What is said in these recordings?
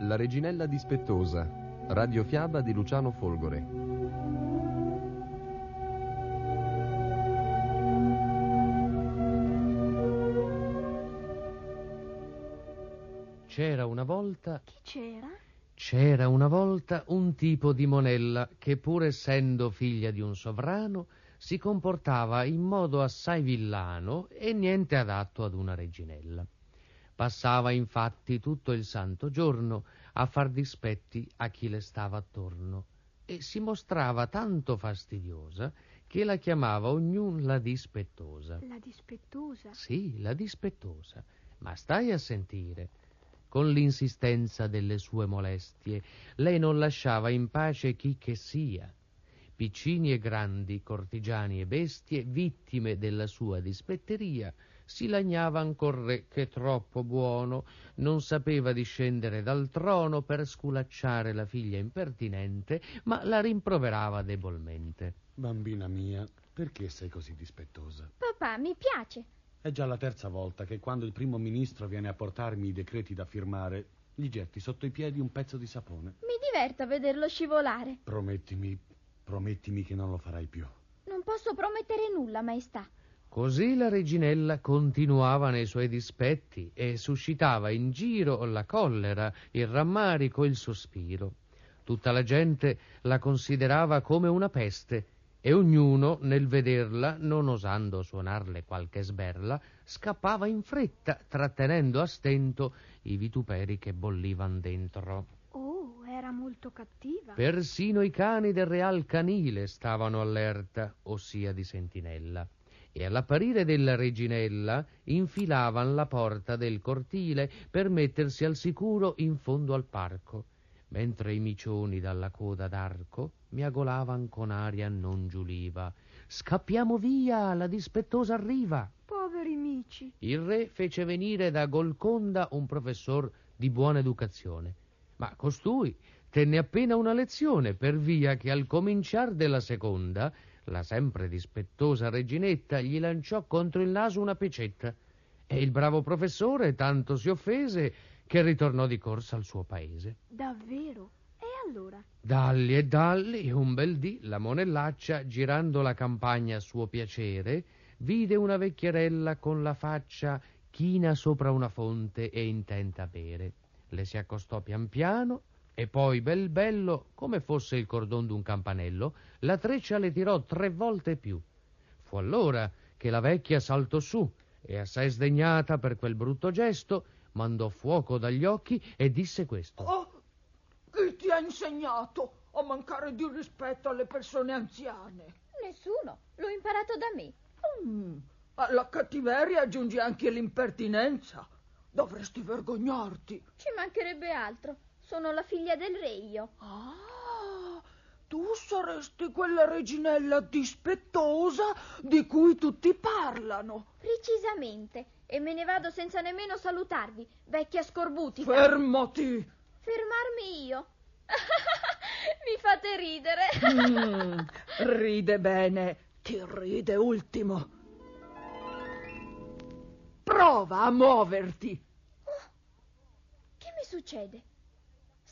La reginella dispettosa, radiofiaba di Luciano Folgore. C'era una volta. Chi c'era? C'era una volta un tipo di monella che, pur essendo figlia di un sovrano, si comportava in modo assai villano e niente adatto ad una reginella. Passava infatti tutto il santo giorno a far dispetti a chi le stava attorno e si mostrava tanto fastidiosa che la chiamava ognun la dispettosa. La dispettosa? Sì, la dispettosa. Ma stai a sentire. Con l'insistenza delle sue molestie, lei non lasciava in pace chi che sia. Piccini e grandi, cortigiani e bestie, vittime della sua dispetteria, si lagnava ancor re che troppo buono non sapeva discendere dal trono per sculacciare la figlia impertinente, ma la rimproverava debolmente. Bambina mia, perché sei così dispettosa? Papà, mi piace. È già la terza volta che quando il primo ministro viene a portarmi i decreti da firmare, gli getti sotto i piedi un pezzo di sapone. Mi diverta vederlo scivolare. Promettimi, promettimi che non lo farai più. Non posso promettere nulla, maestà. Così la reginella continuava nei suoi dispetti e suscitava in giro la collera, il rammarico e il sospiro. Tutta la gente la considerava come una peste e ognuno, nel vederla, non osando suonarle qualche sberla, scappava in fretta, trattenendo a stento i vituperi che bollivan dentro. Oh, era molto cattiva. Persino i cani del real canile stavano allerta, ossia di sentinella e all'apparire della reginella infilavan la porta del cortile per mettersi al sicuro in fondo al parco, mentre i micioni dalla coda d'arco miagolavan con aria non giuliva. Scappiamo via, la dispettosa arriva. Poveri mici. Il re fece venire da Golconda un professor di buona educazione, ma costui tenne appena una lezione per via che al cominciar della seconda la sempre dispettosa reginetta gli lanciò contro il naso una pecetta e il bravo professore tanto si offese che ritornò di corsa al suo paese. Davvero? E allora? Dalli e dalli, un bel dì, la monellaccia, girando la campagna a suo piacere, vide una vecchierella con la faccia china sopra una fonte e intenta a bere. Le si accostò pian piano e poi, bel bello, come fosse il cordon d'un campanello, la treccia le tirò tre volte più. Fu allora che la vecchia saltò su e, assai sdegnata per quel brutto gesto, mandò fuoco dagli occhi e disse questo. Oh, chi ti ha insegnato a mancare di rispetto alle persone anziane? Nessuno, l'ho imparato da me. Mm, alla cattiveria aggiungi anche l'impertinenza. Dovresti vergognarti. Ci mancherebbe altro. Sono la figlia del re io. Ah, tu saresti quella reginella dispettosa di cui tutti parlano. Precisamente. E me ne vado senza nemmeno salutarvi, vecchia scorbutica. Fermati! Fermarmi io? Mi fate ridere. Mm, ride bene, ti ride ultimo. Prova a muoverti. Oh, che mi succede?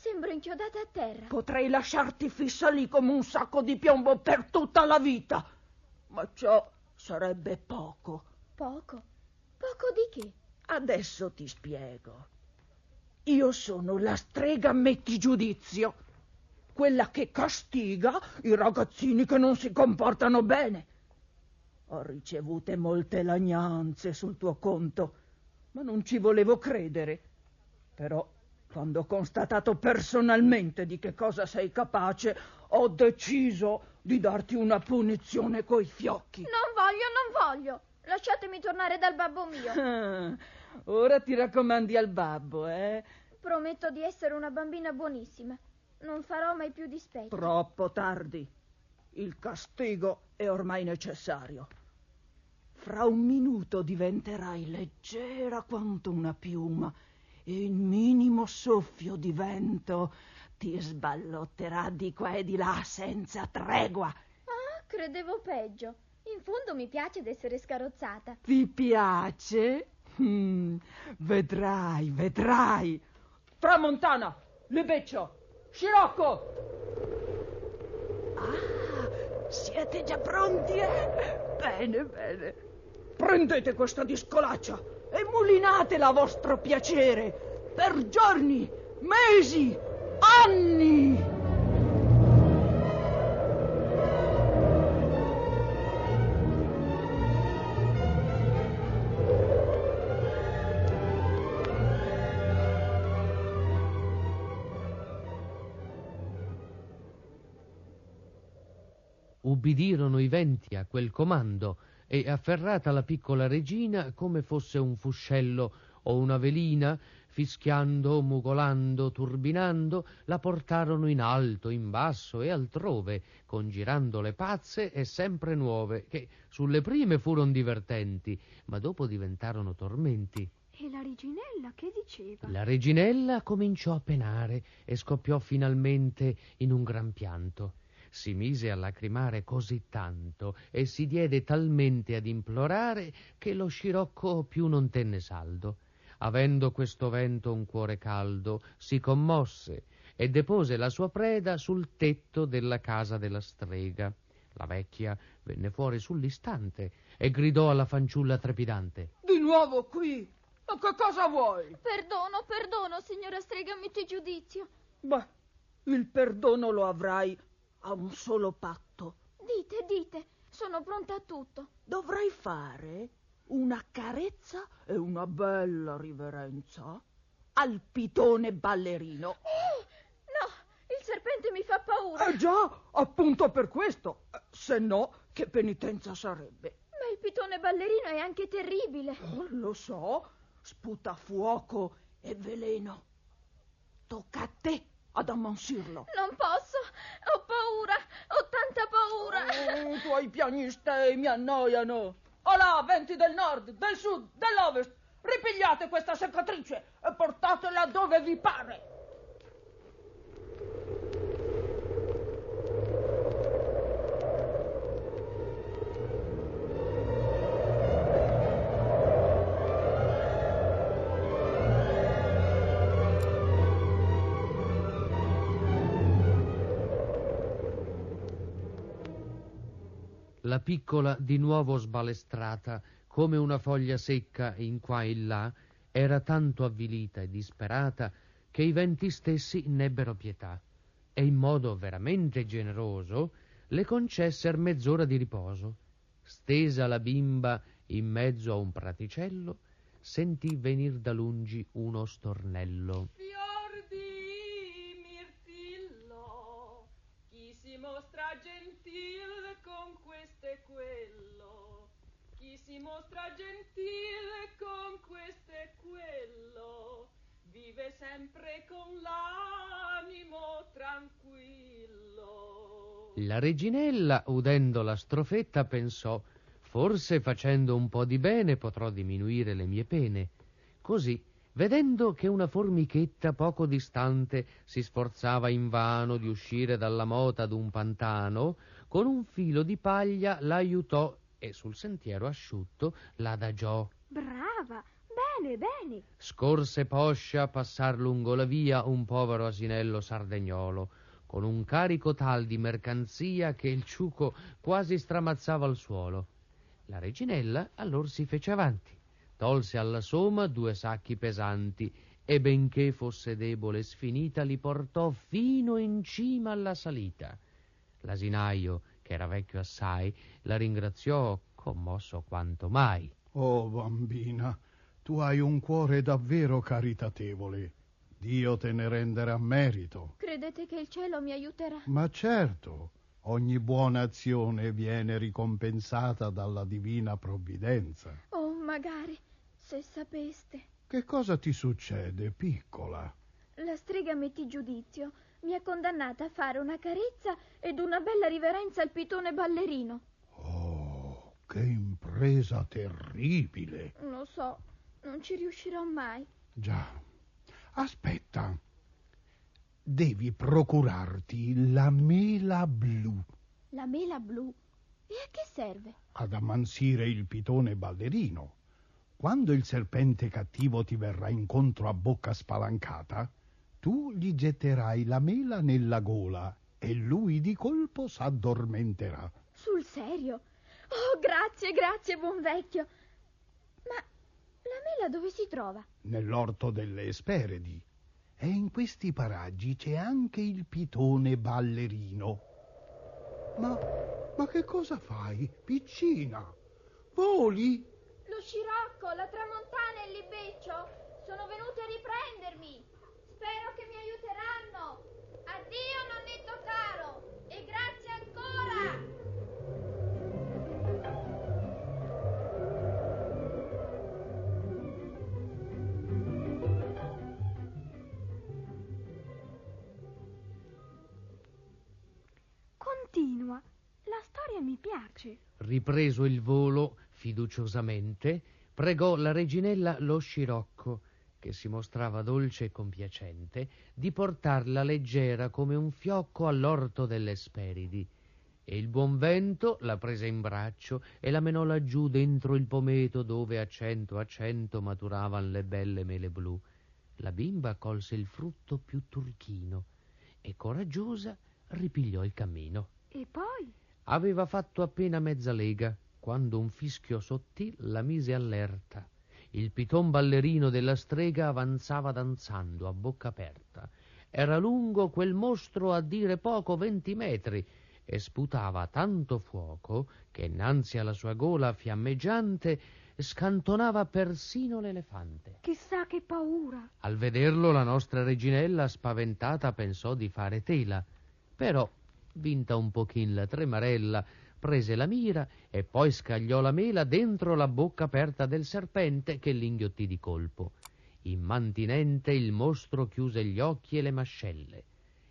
Sembro inchiodata a terra. Potrei lasciarti fissa lì come un sacco di piombo per tutta la vita. Ma ciò sarebbe poco. Poco? Poco di che? Adesso ti spiego. Io sono la strega metti giudizio, quella che castiga i ragazzini che non si comportano bene. Ho ricevute molte lagnanze sul tuo conto, ma non ci volevo credere. Però, quando ho constatato personalmente di che cosa sei capace, ho deciso di darti una punizione coi fiocchi. Non voglio, non voglio. Lasciatemi tornare dal babbo mio. Ah, ora ti raccomandi al babbo, eh? Prometto di essere una bambina buonissima. Non farò mai più dispetti. Troppo tardi. Il castigo è ormai necessario. Fra un minuto diventerai leggera quanto una piuma e il minimo soffio di vento ti sballotterà di qua e di là senza tregua. Ah, credevo peggio. In fondo mi piace d'essere scarrozzata. Ti piace? Mm, vedrai, vedrai. Tramontana, Libeccio, Scirocco! Ah, siete già pronti, eh? Bene, bene. Prendete questa discolaccia e mulinatela a vostro piacere per giorni, mesi, anni. ubbidirono i venti a quel comando e afferrata la piccola regina come fosse un fuscello o una velina, fischiando, mugolando, turbinando, la portarono in alto, in basso e altrove, con girandole pazze e sempre nuove, che sulle prime furono divertenti, ma dopo diventarono tormenti. E la reginella che diceva? La reginella cominciò a penare e scoppiò finalmente in un gran pianto si mise a lacrimare così tanto e si diede talmente ad implorare che lo scirocco più non tenne saldo. Avendo questo vento un cuore caldo, si commosse e depose la sua preda sul tetto della casa della strega. La vecchia venne fuori sull'istante e gridò alla fanciulla trepidante. Di nuovo qui? Ma che cosa vuoi? Perdono, perdono, signora strega, metti giudizio. Beh, il perdono lo avrai a un solo patto. Dite, dite, sono pronta a tutto. Dovrai fare una carezza e una bella riverenza al pitone ballerino. Oh, no, il serpente mi fa paura. Eh già, appunto per questo. Se no, che penitenza sarebbe? Ma il pitone ballerino è anche terribile. Oh, lo so, sputa fuoco e veleno. Tocca a te ad ammansirlo. Non posso, ho paura, ho tanta paura. I tuoi piagnistei mi annoiano. Olà, venti del nord, del sud, dell'ovest, ripigliate questa seccatrice e portatela dove vi pare. La piccola di nuovo sbalestrata come una foglia secca in qua e là era tanto avvilita e disperata che i venti stessi n'ebbero pietà e in modo veramente generoso le concesser mezz'ora di riposo. Stesa la bimba in mezzo a un praticello sentì venir da lungi uno stornello. Fior di mirtillo, chi si mostra gentil con questo e quello, chi si mostra gentil con questo e quello, vive sempre con l'animo tranquillo. La reginella, udendo la strofetta, pensò forse facendo un po' di bene potrò diminuire le mie pene. Così, vedendo che una formichetta poco distante si sforzava invano di uscire dalla mota d'un pantano, con un filo di paglia l'aiutò e sul sentiero asciutto l'adagiò. Brava, bene, bene. Scorse poscia a passar lungo la via un povero asinello sardegnolo, con un carico tal di mercanzia che il ciuco quasi stramazzava al suolo. La reginella allor si fece avanti, tolse alla somma due sacchi pesanti e benché fosse debole e sfinita li portò fino in cima alla salita. L'asinaio, che era vecchio assai, la ringraziò commosso quanto mai. Oh, bambina, tu hai un cuore davvero caritatevole. Dio te ne renderà merito. Credete che il cielo mi aiuterà? Ma certo, ogni buona azione viene ricompensata dalla divina provvidenza. Oh, magari, se sapeste. Che cosa ti succede, piccola? La strega metti giudizio mi ha condannata a fare una carezza ed una bella riverenza al pitone ballerino. Oh, che impresa terribile. Lo so, non ci riuscirò mai. Già. Aspetta. Devi procurarti la mela blu La mela blu. E a che serve? ad ammansire il pitone ballerino. Quando il serpente cattivo ti verrà incontro a bocca spalancata, Tu gli getterai la mela nella gola e lui di colpo s'addormenterà. Sul serio? Oh, grazie, grazie, buon vecchio. Ma la mela dove si trova? Nell'orto delle Esperedi. E in questi paraggi c'è anche il pitone ballerino. Ma, ma che cosa fai, piccina? Voli? Lo scirocco, la tramontana e il libeccio sono venuti a riprendermi. Spero che mi aiuteranno. Addio, nonnetto caro, e grazie ancora. Continua. La storia mi piace. Ripreso il volo fiduciosamente, pregò la reginella lo scirocco, che si mostrava dolce e compiacente, di portarla leggera come un fiocco all'orto delle Speridi. E il buon vento la prese in braccio e la menò laggiù dentro il pometo dove a cento a cento maturavan le belle mele blu. La bimba colse il frutto più turchino e coraggiosa ripigliò il cammino. E poi? Aveva fatto appena mezza lega quando un fischio sottil la mise allerta. Il piton ballerino della strega avanzava danzando a bocca aperta. Era lungo quel mostro a dire poco venti metri e sputava tanto fuoco che innanzi alla sua gola fiammeggiante scantonava persino l'elefante. Chissà che paura. Al vederlo la nostra reginella spaventata pensò di fare tela, però, vinta un pochin la tremarella, prese la mira e poi scagliò la mela dentro la bocca aperta del serpente che l'inghiottì di colpo. Immantinente il mostro chiuse gli occhi e le mascelle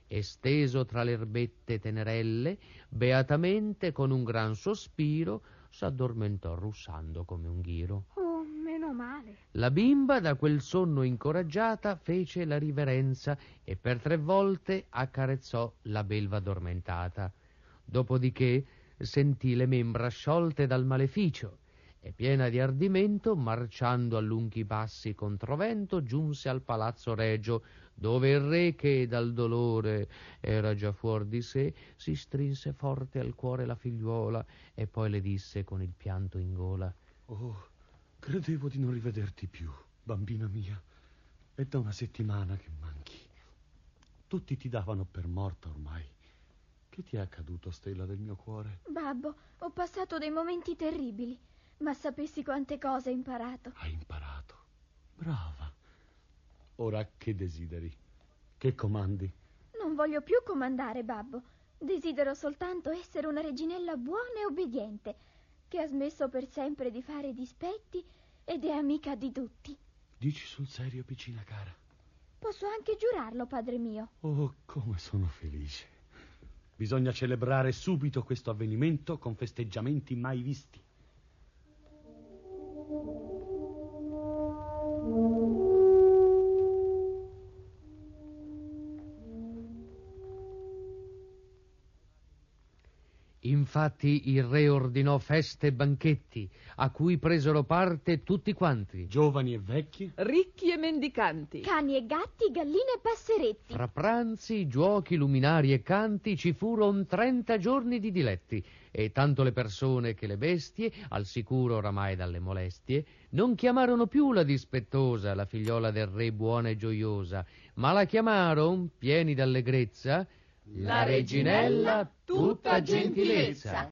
e steso tra le erbette tenerelle, beatamente con un gran sospiro s'addormentò russando come un ghiro. Oh, meno male. La bimba, da quel sonno incoraggiata, fece la riverenza e per tre volte accarezzò la belva addormentata. Dopodiché sentì le membra sciolte dal maleficio e piena di ardimento, marciando a lunghi passi controvento, giunse al palazzo regio, dove il re, che dal dolore era già fuor di sé, si strinse forte al cuore la figliuola e poi le disse con il pianto in gola Oh, credevo di non rivederti più, bambina mia. È da una settimana che manchi. Tutti ti davano per morta ormai. Che ti è accaduto, stella del mio cuore? Babbo, ho passato dei momenti terribili, ma sapessi quante cose ho imparato. Hai imparato. Brava. Ora che desideri? Che comandi? Non voglio più comandare, babbo. Desidero soltanto essere una reginella buona e obbediente, che ha smesso per sempre di fare dispetti ed è amica di tutti. Dici sul serio, piccina cara? Posso anche giurarlo, padre mio. Oh, come sono felice. Bisogna celebrare subito questo avvenimento con festeggiamenti mai visti. Infatti il re ordinò feste e banchetti, a cui presero parte tutti quanti. Giovani e vecchi? Ricchi e mendicanti. Cani e gatti, galline e passeretti. Fra pranzi, giochi, luminari e canti ci furono trenta giorni di diletti, e tanto le persone che le bestie, al sicuro oramai dalle molestie, non chiamarono più la dispettosa, la figliola del re buona e gioiosa, ma la chiamarono, pieni d'allegrezza, La reginella tutta gentilezza.